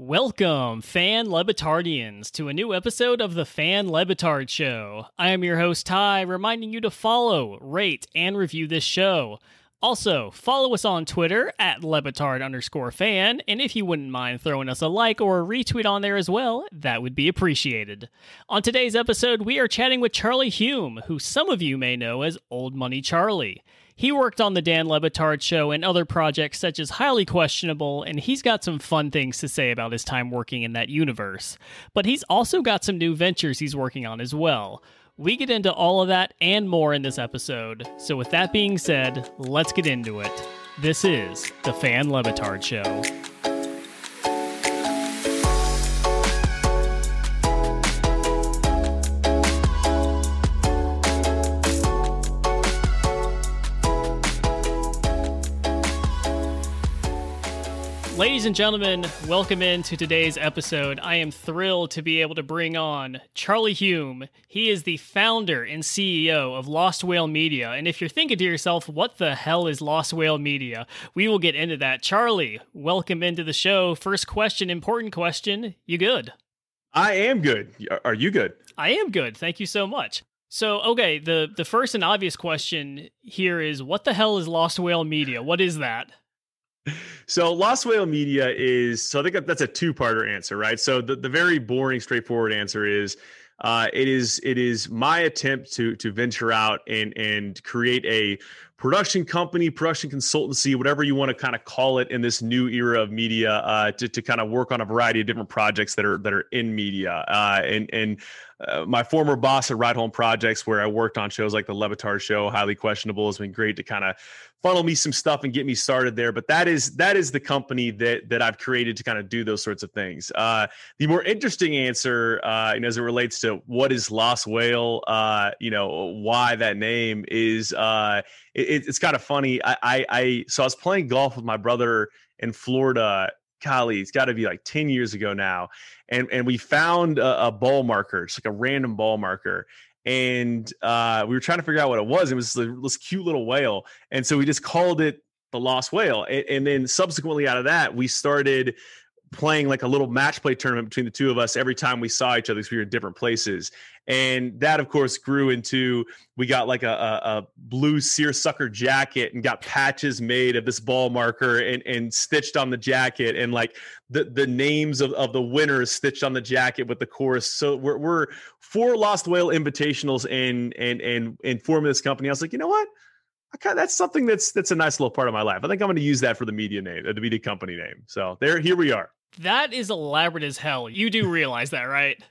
Welcome, fan Le Batardians, to a new episode of the Fan Le Batard Show. I am your host, Ty, reminding you to follow, rate, and review this show. Also, follow us on Twitter at LeBatard underscore fan, and if you wouldn't mind throwing us a like or a retweet on there as well, that would be appreciated. On today's episode, we are chatting with Charlie Hulme, who some of you may know as Old Money Charlie. He worked on the Dan Le Batard show and other projects such as Highly Questionable, and he's got some fun things to say about his time working in that universe. But he's also got some new ventures he's working on as well. We get into all of that and more in this episode. So, with that being said, let's get into it. This is the Fan Le Batard Show. Ladies and gentlemen, welcome into today's episode. I am thrilled to be able to bring on Charlie Hulme. He is the founder and CEO of Lost Whale Media. And if you're thinking to yourself, what the hell is Lost Whale Media? We will get into that. Charlie, welcome into the show. First question, important question. You good? I am good. Are you good? I am good. Thank you so much. So, okay, the the first and obvious question here is what the hell is Lost Whale Media? What is that? So Lost Whale Media is so I think that's a two-parter answer, right? So the, the very boring, straightforward answer is uh, it is it is my attempt to to venture out and and create a production company, production consultancy, whatever you want to kind of call it in this new era of media, uh, to, to kind of work on a variety of different projects that are that are in media. Uh, and and uh, my former boss at Ride Home Projects, where I worked on shows like the Le Batard Show, highly questionable, has been great to kind of funnel me some stuff and get me started there. But that is that is the company that that I've created to kind of do those sorts of things. Uh, the more interesting answer, uh, you know, as it relates to what is Lost Whale, uh, you know, why that name is, uh, it, it's kind of funny. I, I, I so I was playing golf with my brother in Florida. Golly, it's got to be like ten years ago now, and and we found a, a ball marker, just like a random ball marker, and uh, we were trying to figure out what it was. It was this cute little whale, and so we just called it the lost whale. And, and, then subsequently out of that, we started playing like a little match play tournament between the two of us every time we saw each other because we were in different places. And that, of course, grew into we got like a, a, a, blue seersucker jacket and got patches made of this ball marker and, and stitched on the jacket and like the, the names of, of the winners stitched on the jacket with the course. So we're, we're four Lost Whale invitationals and and and and forming this company. I was like, you know what? I kind of, that's something that's that's a nice little part of my life. I think I'm going to use that for the media name, uh, the media company name. So there, here we are. That is elaborate as hell. You do realize that, right?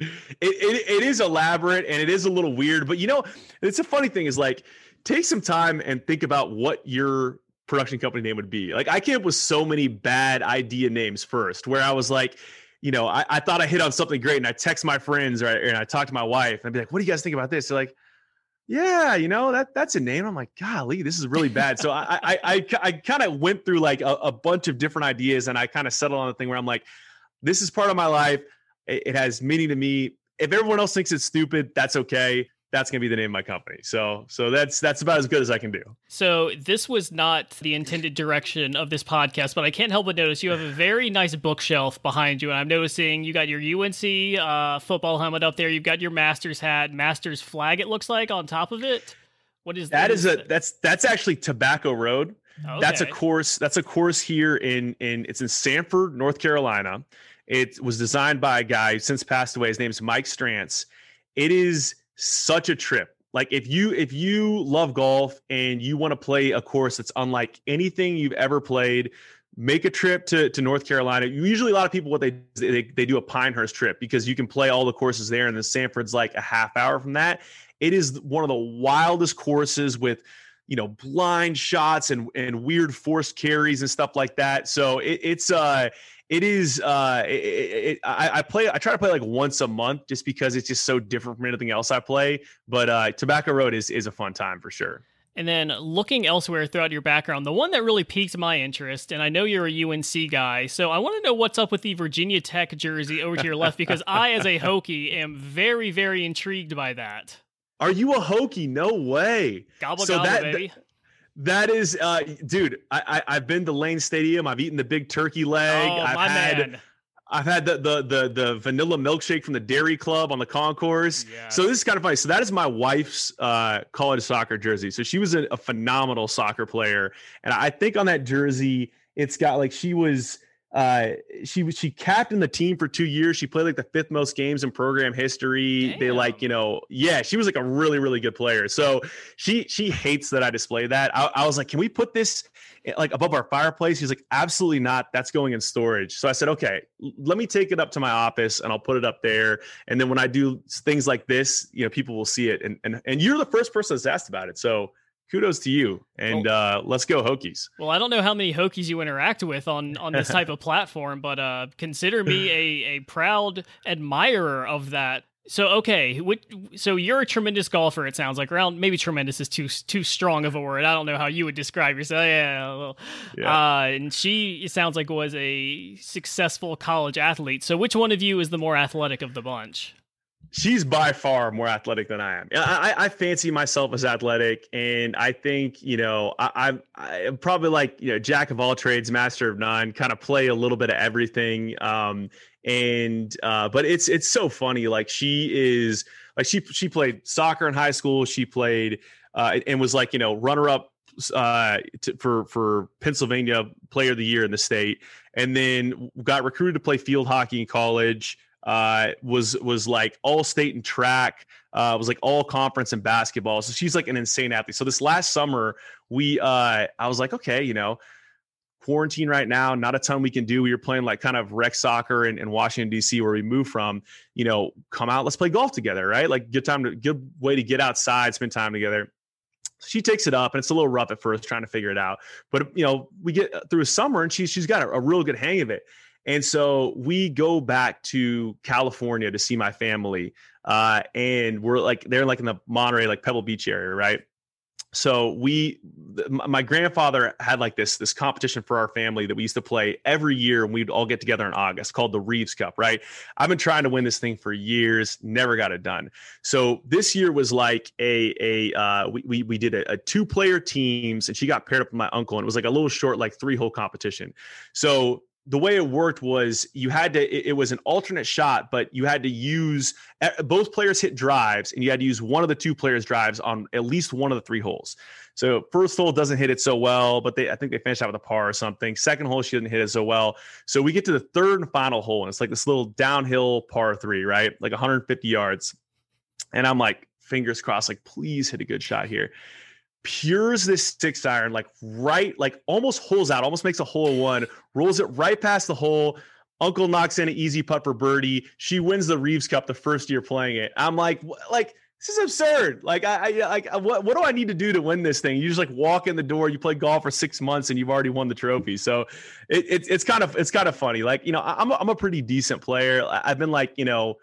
It, it, it is elaborate and it is a little weird, but you know, it's a funny thing is like take some time and think about what your production company name would be. Like I came up with so many bad idea names first, where I was like, you know, I, I thought I hit on something great and I text my friends or, and I talk to my wife and I'd be like, what do you guys think about this? They're like, yeah, you know that that's a name. I'm like, golly, this is really bad. So I I I, I kind of went through like a, a, bunch of different ideas, and I kind of settled on a thing where I'm like, this is part of my life. It, it has meaning to me. If everyone else thinks it's stupid, that's okay that's going to be the name of my company. So so that's that's about as good as I can do. So this was not the intended direction of this podcast, but I can't help but notice you have a very nice bookshelf behind you, and I'm noticing you got your UNC uh, football helmet up there. You've got your Masters hat, Masters flag. It looks like on top of it. What is that? That is a that's that's actually Tobacco Road. Okay. That's a course. That's a course here in in it's in Sanford, North Carolina. It was designed by a guy since passed away. His name's Mike Strantz. It is such a trip. Like if you if you love golf and you want to play a course that's unlike anything you've ever played, make a trip to, to North Carolina. Usually a lot of people what they, they they do a Pinehurst trip because you can play all the courses there and then Sanford's like a half hour from that. It is one of the wildest courses with you know blind shots and and weird forced carries and stuff like that. So it, it's uh it is uh it, it, I, I, play i try to play like once a month just because it's just so different from anything else i play but uh tobacco road is is a fun time for sure. And then looking elsewhere throughout your background the one that really piqued my interest and i know you're a unc guy so i want to know what's up with the virginia tech jersey over to your left because i as a hokie am very very intrigued by that. Are you a hokie? No way. Gobble so gobble that, baby. th- that is, uh, dude. I, I have been to Lane Stadium. I've eaten the big turkey leg. Oh, I've my had, man. I've had the the the the vanilla milkshake from the Dairy Club on the concourse. Yes. So this is kind of funny. So that is my wife's uh, college soccer jersey. So she was a, a phenomenal soccer player, and I think on that jersey it's got like she was uh, she she captained the team for two years. She played like the fifth most games in program history. Damn. They like you know yeah she was like a really really good player. So she she hates that I display that. I, I was like, can we put this eh, like above our fireplace? He's like, absolutely not. That's going in storage. So I said, okay, let me take it up to my office and I'll put it up there. And then when I do things like this, you know, people will see it. And and and you're the first person that's asked about it. So kudos to you. And uh, let's go hokies. well i don't know how many hokies you interact with on on this type of platform but uh, consider me a, a proud admirer of that. So okay so you're a tremendous golfer it sounds like. Around maybe tremendous is too too strong of a word. I don't know how you would describe yourself. Yeah, well, yeah. Uh, and she it sounds like was a successful college athlete. So which one of you is the more athletic of the bunch she's by far more athletic than I am. I, I, fancy myself as athletic, and I think you know I, am probably like you know jack of all trades, master of none. Kind of play a little bit of everything. Um, and uh, but it's it's so funny. Like she is like she she played soccer in high school. She played uh, and was like you know runner up uh, to, for for Pennsylvania Player of the Year in the state, and then got recruited to play field hockey in college uh, was was like all state and track, uh, was like all conference and basketball. So she's like an insane athlete. So this last summer, we uh, I was like, okay, you know, quarantine right now, not a ton we can do. We were playing like kind of rec soccer in, in Washington D.C. where we moved from. You know, come out, let's play golf together, right? Like good time to good way to get outside, spend time together she takes it up and it's a little rough at first trying to figure it out but you know we get through a summer and she's she's got a, a real good hang of it and so we go back to California to see my family. Uh, and we're like, they're like in the Monterey, like Pebble Beach area, right? So we, my grandfather had like this this competition for our family that we used to play every year, and we'd all get together in August called the Reeves Cup. Right? I've been trying to win this thing for years, never got it done. So this year was like a a uh, we, we we did a, a two player teams, and she got paired up with my uncle, and it was like a little short, like three hole competition. So the way it worked was you had to it, was an alternate shot but you had to use both players hit drives and you had to use one of the two players drives on at least one of the three holes. So first hole doesn't hit it so well but they i think they finished out with a par or something. Second hole she didn't hit it so well. So we get to the third and final hole and it's like this little downhill par three right? Like 150 yards. And i'm like fingers crossed like please hit a good shot here pures this six iron like right like almost holes out almost makes a hole one rolls it right past the hole. Uncle knocks in an easy putt for birdie. She wins the reeves cup the first year playing it. I'm like like this is absurd. Like i, I like uh, what, what do i need to do to win this thing? You just like walk in the door you play golf for six months and you've already won the trophy. So it, it it's kind of it's kind of funny. Like you know i'm a, I'm a pretty decent player. I've been like you know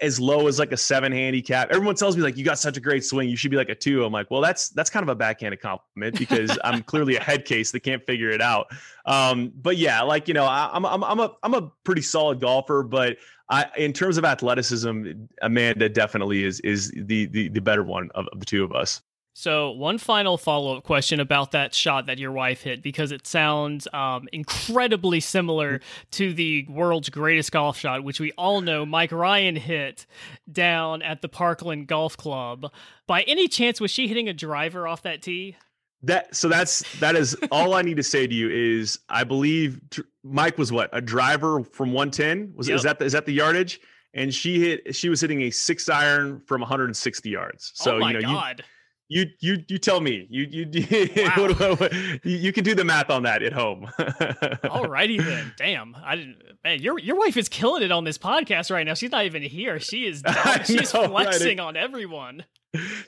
as low as like a seven handicap. Everyone tells me like you got such a great swing, you should be like a two. I'm like, well, that's that's kind of a backhanded compliment because I'm clearly a head case that can't figure it out. Um, but yeah, like you know, I, I'm I'm I'm a I'm a pretty solid golfer, but I in terms of athleticism, Amanda definitely is is the the, the better one of, of the two of us. So, one final follow up question about that shot that your wife hit, because it sounds um, incredibly similar to the world's greatest golf shot, which we all know Mike Ryan hit down at the Parkland Golf Club. By any chance, was she hitting a driver off that tee? That so that's that is all I need to say to you is I believe Mike was what a driver from 110 was yep. is that the, is that the yardage and she hit she was hitting a six iron from 160 yards so oh my you know God. you you you you tell me. You you wow. you, you can do the math on that at home. Alrighty then. Damn. I didn't man, your your wife is killing it on this podcast right now. She's not even here. She is down, she's know, flexing right? on everyone.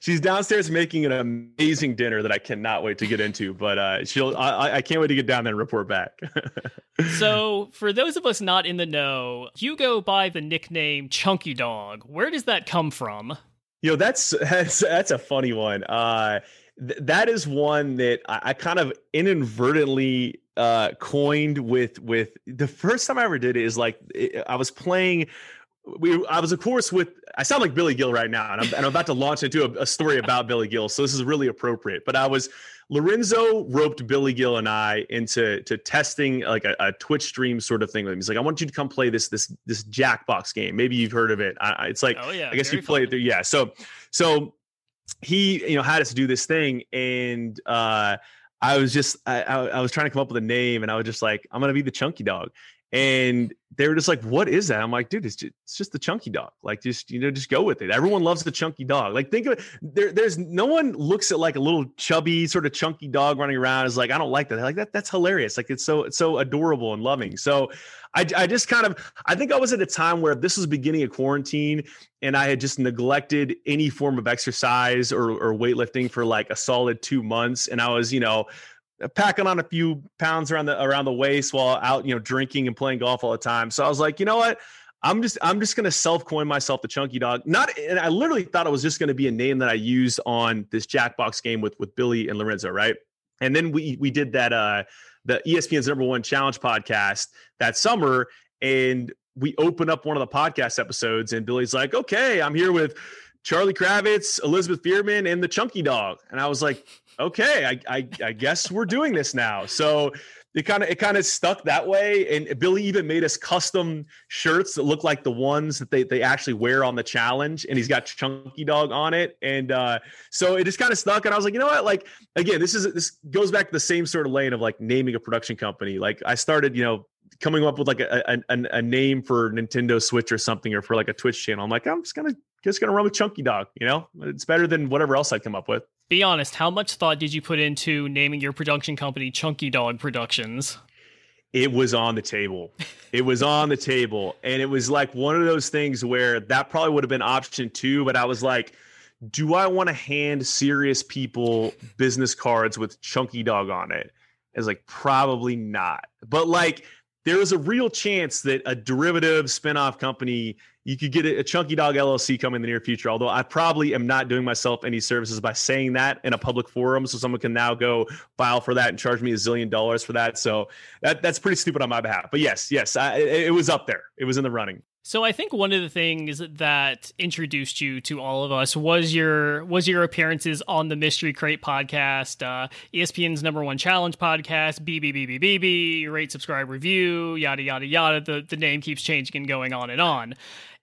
She's downstairs making an amazing dinner that I cannot wait to get into, but uh, she'll I, I can't wait to get down there and report back. so, for those of us not in the know, you go by the nickname Chunky Dog. Where does that come from? You know, that's that's that's a funny one. Uh, th- that is one that I, I kind of inadvertently uh, coined with with the first time I ever did it is like it, I was playing we I was of course with I sound like Billy Gil right now, and I'm, and I'm about to launch into a, a, story about Billy Gil, so this is really appropriate. But I was Lorenzo roped Billy Gil and I into to testing like a, a, Twitch stream sort of thing with him. He's like, I want you to come play this this this Jackbox game. Maybe you've heard of it. I, it's like oh, yeah, I guess you play it there. Yeah. So so he you know had us do this thing and uh I was just I, I was trying to come up with a name and I was just like I'm gonna be the chunky dog and they were just like, "What is that?" I'm like, "Dude, it's just, it's just the chunky dog. Like, just you know, just go with it. Everyone loves the chunky dog. Like, think of it. There, there's no one looks at like a little chubby sort of chunky dog running around is like, I don't like that. They're like that. That's hilarious. Like, it's so it's so adorable and loving. So, I I just kind of I think I was at a time where this was beginning of quarantine, and I had just neglected any form of exercise or or weightlifting for like a solid two months, and I was you know packing on a few pounds around the around the waist while out, you know, drinking and playing golf all the time. So I was like, you know what? I'm just I'm just gonna self coin myself the chunky dog. Not and I literally thought it was just gonna be a name that I used on this Jackbox game with with Billy and Lorenzo, right? And then we we did that uh the ESPN's number one challenge podcast that summer, and we open up one of the podcast episodes, and Billy's like, "Okay, I'm here with Charlie Kravitz, Elizabeth Fearman, and the Chunky Dog," and I was like, okay, I, I, I guess we're doing this now. So it kind of it kind of stuck that way. And Billy even made us custom shirts that look like the ones that they, they actually wear on the challenge. And he's got Chunky Dog on it. And uh, so it just kind of stuck. And I was like, you know what? Like again, this is this goes back to the same sort of lane of like naming a production company. Like I started, you know, coming up with like a, a, a name for Nintendo Switch or something or for like a Twitch channel. I'm like, I'm just gonna just gonna run with Chunky Dog. You know, it's better than whatever else I come up with. Be honest, how much thought did you put into naming your production company Chunky Dog Productions? It was on the table. It was on the table. And it was like one of those things where that probably would have been option two, but I was like, do I want to hand serious people business cards with Chunky Dog on it? It's like, probably not. But like, there is a real chance that a derivative spinoff company you could get a, a chunky dog llc coming in the near future. Although i probably am not doing myself any services by saying that in a public forum so someone can now go file for that and charge me a zillion dollars for that. So that, that's pretty stupid on my behalf. But yes yes I, it, it was up there. It was in the running so I think one of the things that introduced you to all of us was your was your appearances on the Mystery Crate podcast, uh, ESPN's number one challenge podcast, BBBBBB, rate, subscribe, review, yada yada yada. The the name keeps changing and going on and on.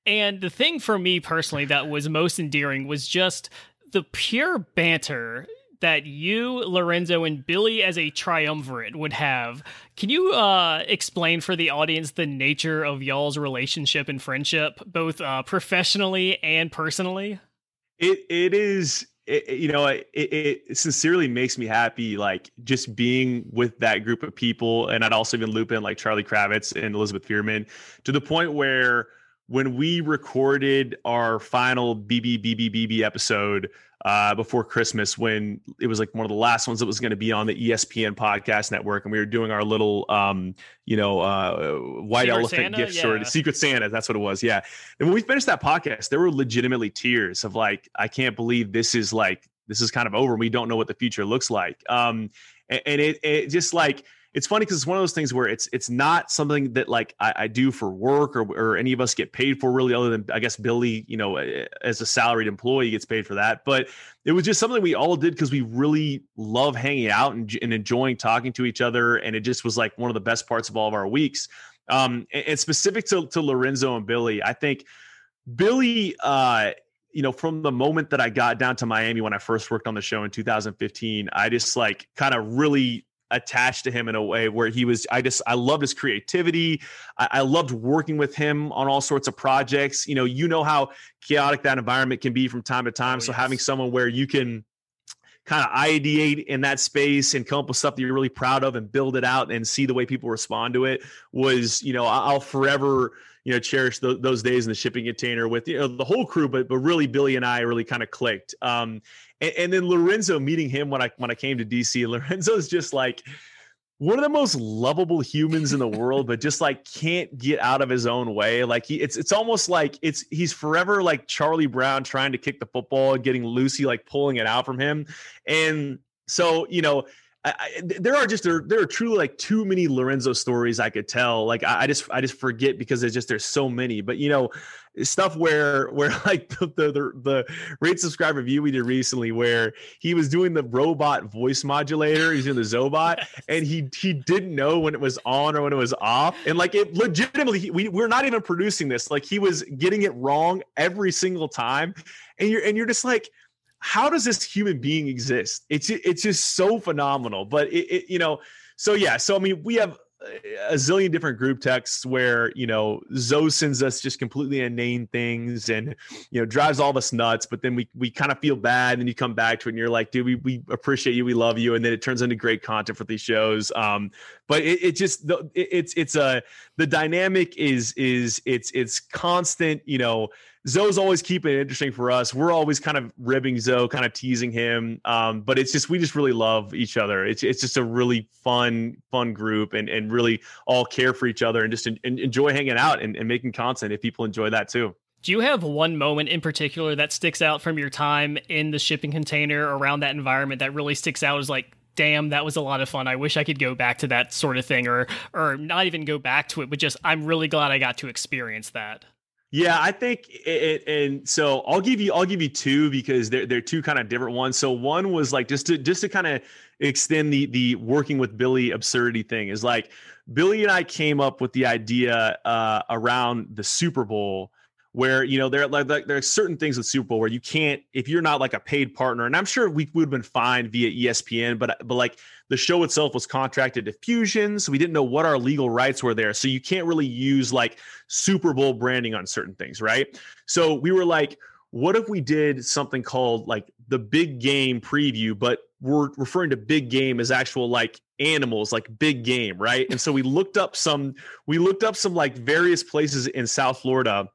And the thing for me personally that was most endearing was just the pure banter that you, Lorenzo, and Billy as a triumvirate would have. Can you uh, explain for the audience the nature of y'all's relationship and friendship, both uh, professionally and personally? It it is. It, you know, it, it sincerely makes me happy, like just being with that group of people, and I'd also even loop in like Charlie Kravitz and Elizabeth Fearman to the point where when we recorded our final BBBBB episode uh, before Christmas, when it was like one of the last ones that was going to be on the ESPN podcast network, and we were doing our little, um, you know, uh, white Secret elephant Santa? gift yeah. Secret Santa. That's what it was. Yeah. And when we finished that podcast, there were legitimately tears of like, I can't believe this is like this is kind of over. We don't know what the future looks like. Um, and, and it, it just like it's funny because it's one of those things where it's it's not something that like I, I do for work or, or any of us get paid for really other than I guess Billy you know as a salaried employee gets paid for that. But it was just something we all did because we really love hanging out and, and enjoying talking to each other and it just was like one of the best parts of all of our weeks. Um and, and specific to, to Lorenzo and Billy I think Billy uh you know, from the moment that I got down to Miami when I first worked on the show in 2015, I just like kind of really attached to him in a way where he was i just i loved his creativity. I, I, loved working with him on all sorts of projects. You know you know how chaotic that environment can be from time to time. Oh, so yes. having someone where you can kind of ideate in that space and come up with stuff that you're really proud of and build it out and see the way people respond to it was you know i'll forever you know cherish the, those days in the shipping container with you know the whole crew but but really billy and i really kind of clicked. Um and, and then Lorenzo meeting him when I when I came to DC, Lorenzo's just like one of the most lovable humans in the world, but just like can't get out of his own way. Like he, it's it's almost like it's he's forever like Charlie Brown trying to kick the football and getting Lucy like pulling it out from him. And so you know, I, there are just there, there are truly like too many Lorenzo stories I could tell. Like I, I just I just forget because there's just there's so many. But you know, stuff where where like the, the the, the rate subscribe review we did recently where he was doing the robot voice modulator he's doing the zobot and he he didn't know when it was on or when it was off and like it legitimately we, we're not even producing this like he was getting it wrong every single time and you're and you're just like how does this human being exist it's it's just so phenomenal but it, it you know so yeah so i mean we have a zillion different group texts where you know Zo sends us just completely inane things and you know drives all of us nuts, but then we we kind of feel bad, and you come back to it, and you're like, dude, we we appreciate you, we love you, and then it turns into great content for these shows. Um, but it, it just it, it's it's a the dynamic is is it's it's constant, you know Zo's always keeping it interesting for us. We're always kind of ribbing Zo, kind of teasing him. Um, but it's just we just really love each other. It's it's just a really fun fun group and and really all care for each other and just en- enjoy hanging out and, and making content if people enjoy that too. Do you have one moment in particular that sticks out from your time in the shipping container around that environment that really sticks out as like damn that was a lot of fun i wish i could go back to that sort of thing or or not even go back to it but just i'm really glad i got to experience that yeah, I think it, and so I'll give you I'll give you two because they're they're two kind of different ones. So one was like just to just to kind of extend the the working with Billy absurdity thing is like Billy and I came up with the idea uh, around the Super Bowl where you know there like there are certain things with Super Bowl where you can't if you're not like a paid partner, and I'm sure we would have been fine via ESPN, but but like the show itself was contracted to Fusion, so we didn't know what our legal rights were there, so you can't really use like Super Bowl branding on certain things, right? So we were like, what if we did something called like the big game preview, but we're referring to big game as actual like animals like big game right and so we looked up some we looked up some like various places in south florida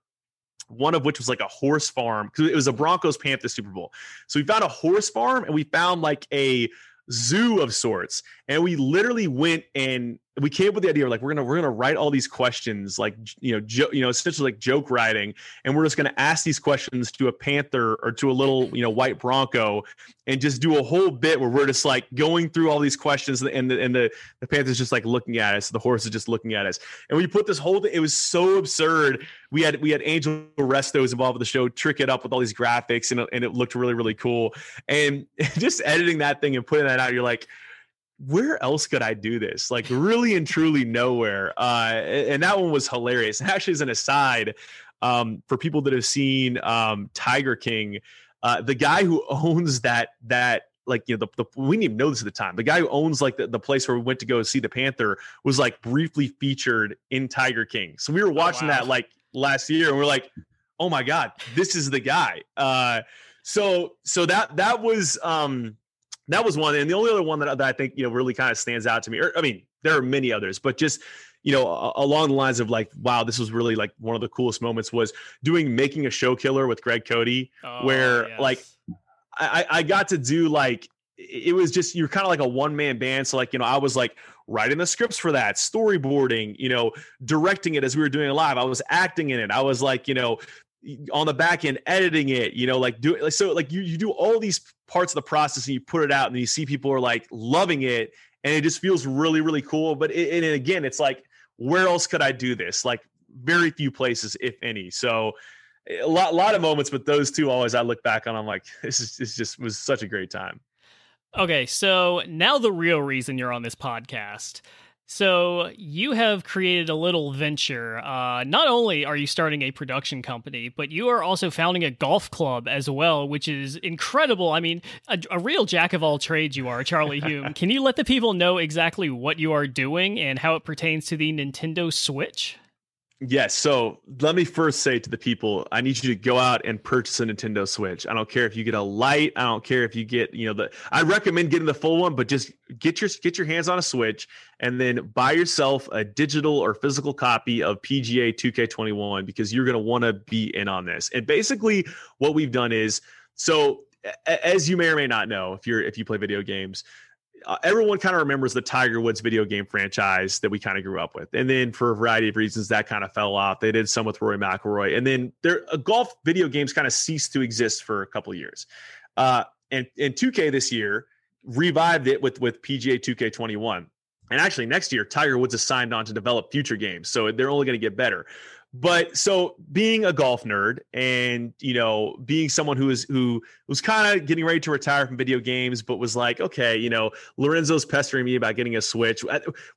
one of which was like a horse farm because it was a Broncos Panthers Super Bowl. So we found a horse farm and we found like a zoo of sorts and we literally went and we came up with the idea like we're gonna we're gonna write all these questions like you know jo- you know essentially like joke writing and we're just gonna ask these questions to a panther or to a little you know white bronco and just do a whole bit where we're just like going through all these questions and the and the, the panther's just like looking at us the horse is just looking at us. And we put this whole thing it was so absurd. We had we had angel resto was involved with the show trick it up with all these graphics and and it looked really really cool. And just editing that thing and putting that out you're like where else could I do this? Like really and truly nowhere. Uh, and that one was hilarious. Actually, as an aside, um, for people that have seen um, Tiger King, uh, the guy who owns that that like you know the, the we didn't even know this at the time. The guy who owns like the, the place where we went to go see the Panther was like briefly featured in Tiger King. So we were oh, watching oh, wow. that like last year, and we're like, oh my god, this is the guy. Uh, so so that that was um that was one. And the only other one that, that I think, you know, really kind of stands out to me, or I mean, there are many others, but just, you know, along the lines of like, wow, this was really like one of the coolest moments was doing making a show killer with Greg Cote, oh, where yes. like I, I got to do like it was just you're kind of like a one man band. So like, you know, I was like writing the scripts for that, storyboarding, you know, directing it as we were doing it live. I was acting in it. I was like, you know, on the back end editing it you know like do like so like you you do all these parts of the process and you put it out and you see people are like loving it and it just feels really really cool but it, and again it's like where else could i do this? Like very few places if any. So a lot, lot of moments but those two always i look back on i'm like this is this just was such a great time. Okay so now the real reason you're on this podcast so you have created a little venture. Uh, not only are you starting a production company, but you are also founding a golf club as well, which is incredible. I mean, a, a real jack of all trades you are, Charlie Hulme. Can you let the people know exactly what you are doing and how it pertains to the Nintendo Switch? Yes. So let me first say to the people, I need you to go out and purchase a Nintendo Switch. I don't care if you get a light. I don't care if you get, you know, the. I recommend getting the full one, but just get your get your hands on a Switch and then buy yourself a digital or physical copy of PGA 2K21 because you're going to want to be in on this. And basically, what we've done is so as you may or may not know if you're if you play video games uh, everyone kind of remembers the Tiger Woods video game franchise that we kind of grew up with, and then for a variety of reasons that kind of fell off. They did some with Rory McIlroy, and then their uh, golf video games kind of ceased to exist for a couple of years. Uh, and in 2K this year revived it with with PGA 2K21. And actually, next year, Tiger Woods is signed on to develop future games, so they're only going to get better but so being a golf nerd and you know being someone who is who was kind of getting ready to retire from video games but was like okay you know lorenzo's pestering me about getting a switch.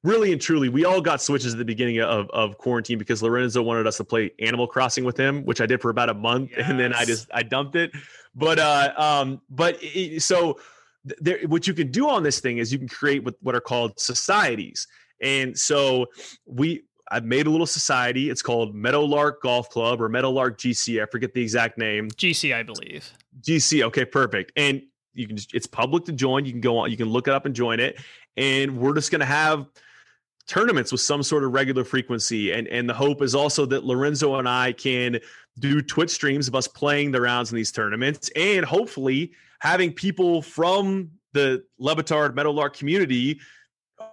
Really and truly we all got switches at the beginning of, of quarantine because lorenzo wanted us to play animal crossing with him which i did for about a month yes. and then i just i dumped it. But uh um but it, so there what you can do on this thing is you can create what, what are called societies. And so we I've made a little society. It's called Meadowlark Golf Club or Meadowlark GC. I forget the exact name. GC, I believe. GC. Okay, perfect. And you can just, it's public to join. You can go on, you can look it up and join it. And we're just going to have tournaments with some sort of regular frequency. And and the hope is also that Lorenzo and I can do Twitch streams of us playing the rounds in these tournaments and hopefully having people from the Le Batard Meadowlark community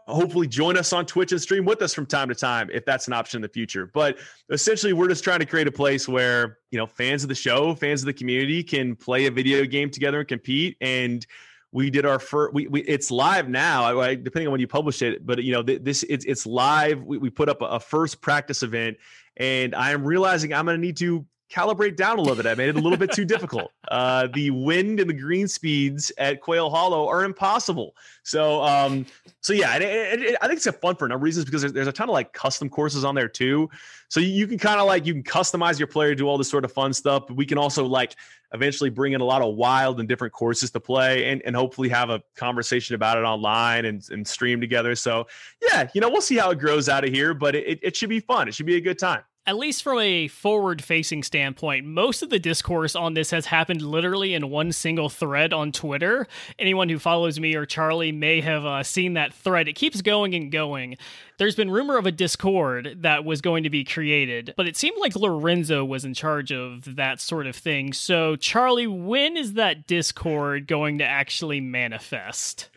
hopefully join us on Twitch and stream with us from time to time if that's an option in the future. But essentially, we're just trying to create a place where you know fans of the show, fans of the community can play a video game together and compete. And we did our first. We, we it's live now, I, depending on when you publish it. But you know this it's it's live. We, we put up a, a first practice event, and I am realizing I'm going to need to calibrate down a little bit. I made it a little bit too difficult. Uh, the wind and the green speeds at Quail Hollow are impossible. So, um, so yeah, it, it, it, I think it's a fun for a number of reasons because there's, there's a ton of like custom courses on there too. So you, you can kind of like you can customize your player, do all this sort of fun stuff. But we can also like eventually bring in a lot of wild and different courses to play, and and hopefully have a conversation about it online and and stream together. So yeah, you know, we'll see how it grows out of here, but it, it should be fun. It should be a good time at least from a forward facing standpoint, most of the discourse on this has happened literally in one single thread on Twitter. Anyone who follows me or Charlie may have uh, seen that thread. It keeps going and going. There's been rumor of a Discord that was going to be created, but it seemed like Lorenzo was in charge of that sort of thing. So, Charlie, when is that Discord going to actually manifest?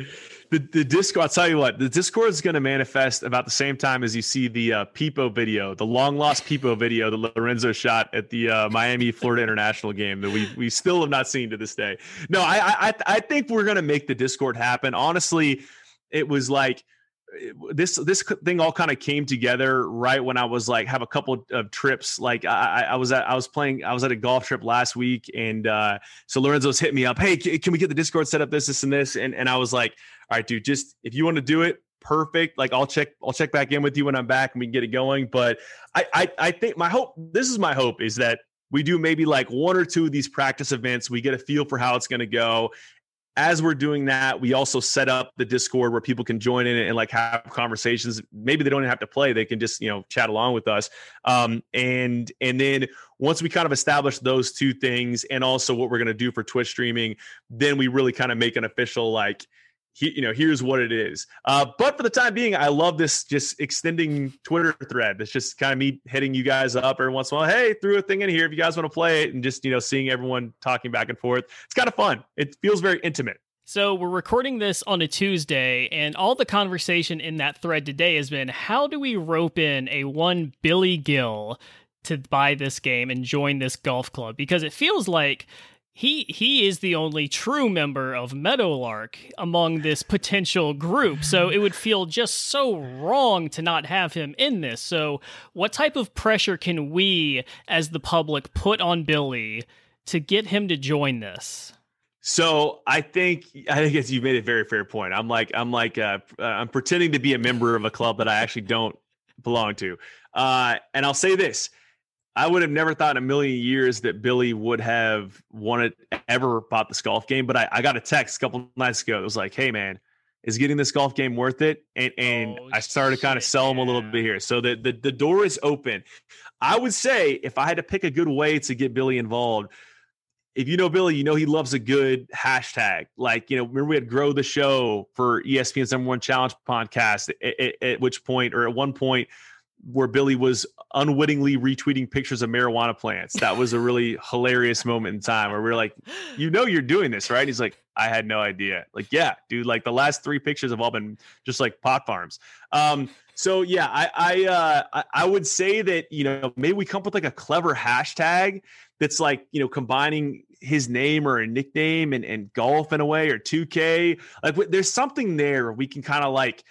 The, the Discord, I'll tell you what, the Discord is going to manifest about the same time as you see the uh, Peepo video, the long lost Peepo video that Lorenzo shot at the uh, Miami Florida International game that we we still have not seen to this day. No, I I, I think we're to make the Discord happen. Honestly, it was like this this thing all kind of came together right when I was like have a couple of trips. Like I, I was at I was playing I was at a golf trip last week, and uh, so Lorenzo's hit me up. Hey, can we get the Discord set up? This, this, and this. And and I was like, all right, dude, just if you want to do it, perfect. Like I'll check I'll check back in with you when I'm back and we can get it going. But I I, I think my hope this is my hope is that we do maybe like one or two of these practice events. We get a feel for how it's going to go as we're doing that, we also set up the Discord where people can join in and like have conversations. Maybe they don't even have to play; they can just you know chat along with us. Um, and and then once we kind of establish those two things, and also what we're going to do for Twitch streaming, then we really kind of make an official like he, you know, here's what it is. Uh, but for the time being, I love this just extending Twitter thread. That's just kind of me hitting you guys up every once in a while. Hey, threw a thing in here if you guys want to play it, and just you know, seeing everyone talking back and forth. It's kind of fun. It feels very intimate. So we're recording this on a Tuesday, and all the conversation in that thread today has been how do we rope in a one Billy Gil to buy this game and join this golf club? Because it feels like he he is the only true member of Meadowlark among this potential group. So it would feel just so wrong to not have him in this. So what type of pressure can we as the public put on Billy to get him to join this? So I think I think as you made a very fair point. I'm like I'm like uh, I'm pretending to be a member of a club that I actually don't belong to. Uh, and I'll say this: I would have never thought in a million years that Billy would have wanted ever bought this golf game. But I, I got a text a couple nights ago. It was like, "Hey, man, is getting this golf game worth it?" And and oh, I started to kind of sell him a little bit here. So the, the the door is open. I would say if I had to pick a good way to get Billy involved, if you know Billy, you know he loves a good hashtag. Like, you know, remember we had Grow the Show for ESPN's number one challenge podcast, at, at, at which point, or at one point, where Billy was unwittingly retweeting pictures of marijuana plants. That was a really hilarious moment in time where we are like, you know, you're doing this, right? He's like, I had no idea. Like, yeah, dude, like the last three pictures have all been just like pot farms. Um, so yeah, I I uh I, I would say that, you know, maybe we come up with like a clever hashtag that's like, you know, combining his name or a nickname and, and golf in a way or 2K. Like there's something there we can kind of like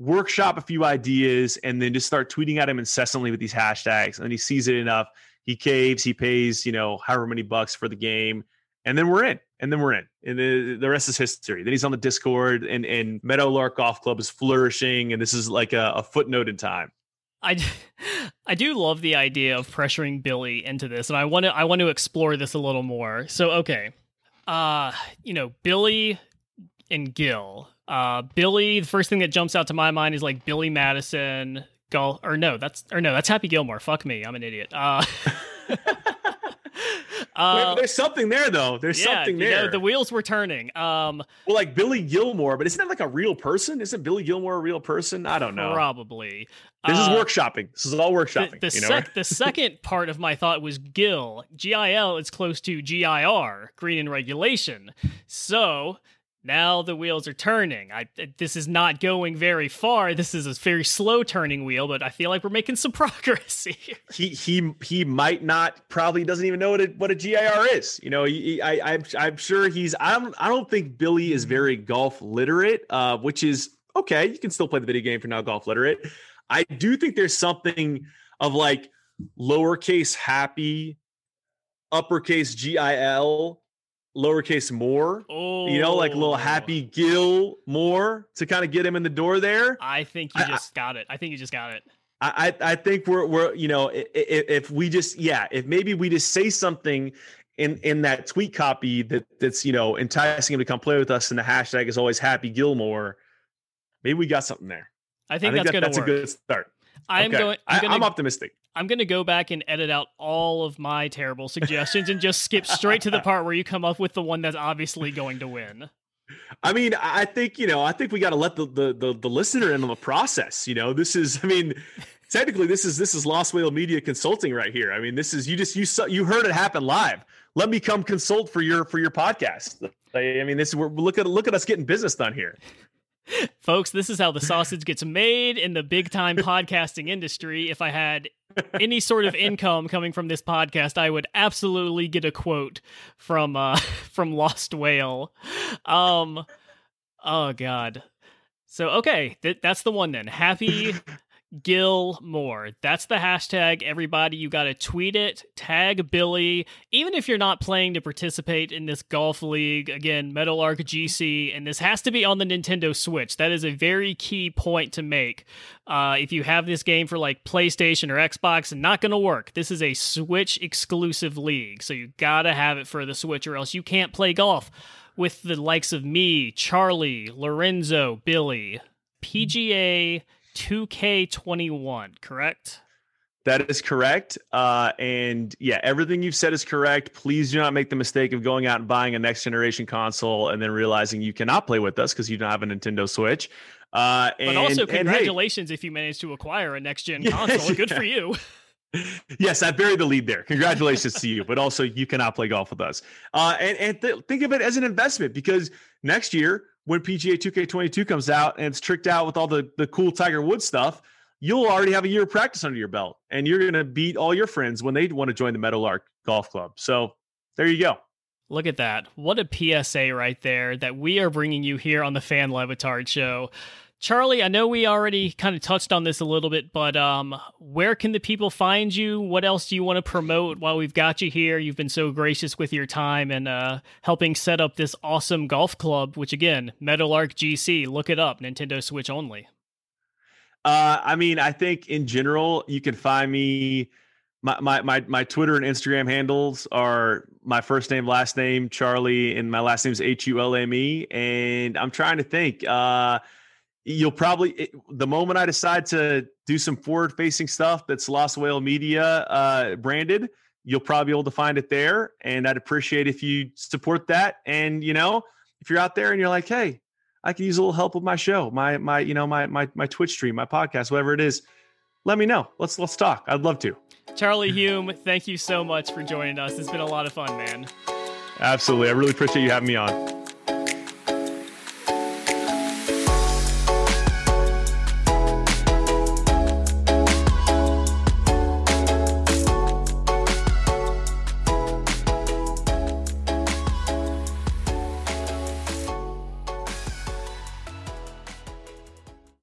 workshop a few ideas and then just start tweeting at him incessantly with these hashtags. And he sees it enough. He caves, he pays, you know, however many bucks for the game. And then we're in. And then we're in. And the, the rest is history. Then he's on the Discord and, and Meadowlark Golf Club is flourishing. And this is like a, a footnote in time. I, I do love the idea of pressuring Billy into this, and I want to I want to explore this a little more. So okay, uh, you know Billy and Gil. Uh, Billy. The first thing that jumps out to my mind is like Billy Madison. Gull or no, that's or no, that's Happy Gilmore. Fuck me, I'm an idiot. Uh, Uh, there's something there though. There's yeah, something there. You know, the wheels were turning. Um, well, like Billy Gilmore, but isn't that like a real person? Isn't Billy Gilmore a real person? I don't know. Probably. This uh, is workshopping. This is all workshopping. The, the, sec- the second part of my thought was Gil. GIL is close to GIR, green in regulation. So now the wheels are turning. I this is not going very far. This is a very slow turning wheel, but I feel like we're making some progress here. He he he might not probably doesn't even know what a, what a GIR is. You know, he, I I'm I'm sure he's I don't I don't think Billy is very golf literate, uh, which is okay. You can still play the video game for now golf literate. I do think there's something of like lowercase happy, uppercase GIL lowercase more. Oh, you know, like a little oh. happy oh. Gil more to kind of get him in the door there. I think you just I, got it. I think you just got it. I I think we're we're you know if, if we just yeah if maybe we just say something in in that tweet copy that that's you know enticing him to come play with us and the hashtag is always happy Gilmore. Maybe we got something there. I think, I think that's, that, that's a good start. I'm okay. going. I'm, gonna, I'm optimistic. I'm going to go back and edit out all of my terrible suggestions and just skip straight to the part where you come up with the one that's obviously going to win. I mean, I think you know, I think we got to let the, the the the listener in on the process. You know, this is, I mean, technically, this is this is Lost Whale Media Consulting right here. I mean, this is you just you saw you heard it happen live. Let me come consult for your for your podcast. I mean, this is we're look at look at us getting business done here. Folks, this is how the sausage gets made in the big time podcasting industry. If I had any sort of income coming from this podcast, I would absolutely get a quote from uh from Lost Whale. Um oh god. So okay, th- that's the one then. Happy Gil Moore. That's the hashtag. Everybody, you got to tweet it, tag Billy. Even if you're not playing to participate in this golf league, again, Meadowlark GC, and this has to be on the Nintendo Switch. That is a very key point to make. Uh, if you have this game for like PlayStation or Xbox, not going to work. This is a Switch exclusive league, so you got to have it for the Switch, or else you can't play golf with the likes of me, Charlie, Lorenzo, Billy, PGA 2K21, correct? That is correct. Uh, and yeah, everything you've said is correct. Please do not make the mistake of going out and buying a next generation console and then realizing you cannot play with us because you don't have a Nintendo Switch. Uh, and, but also, congratulations hey, if you managed to acquire a next gen console. Good for you. yes, I buried the lead there. Congratulations to you, but also you cannot play golf with us. Uh, and and th- think of it as an investment because next year when PGA 2K22 comes out and it's tricked out with all the, the cool Tiger Woods stuff, you'll already have a year of practice under your belt and you're going to beat all your friends when they want to join the Meadowlark Golf Club. So there you go. Look at that. What a PSA right there that we are bringing you here on the Fan Le Batard show. Charlie, I know we already kind of touched on this a little bit, but um, where can the people find you? What else do you want to promote while we've got you here? You've been so gracious with your time and uh, helping set up this awesome golf club, which again, Meadowlark GC, look it up, Nintendo Switch only. Uh, I mean, I think in general, you can find me. My, my my my Twitter and Instagram handles are my first name, last name, Charlie, and my last name is H U L M E. And I'm trying to think. Uh, you'll probably the moment I decide to do some forward facing stuff that's Lost Whale Media uh, branded, you'll probably be able to find it there. And I'd appreciate if you support that. And you know, if you're out there and you're like, hey, I can use a little help with my show, my my you know my my my Twitch stream, my podcast, whatever it is, let me know. Let's let's talk. I'd love to. Charlie Hulme, thank you so much for joining us. It's been a lot of fun, man. Absolutely. I really appreciate you having me on.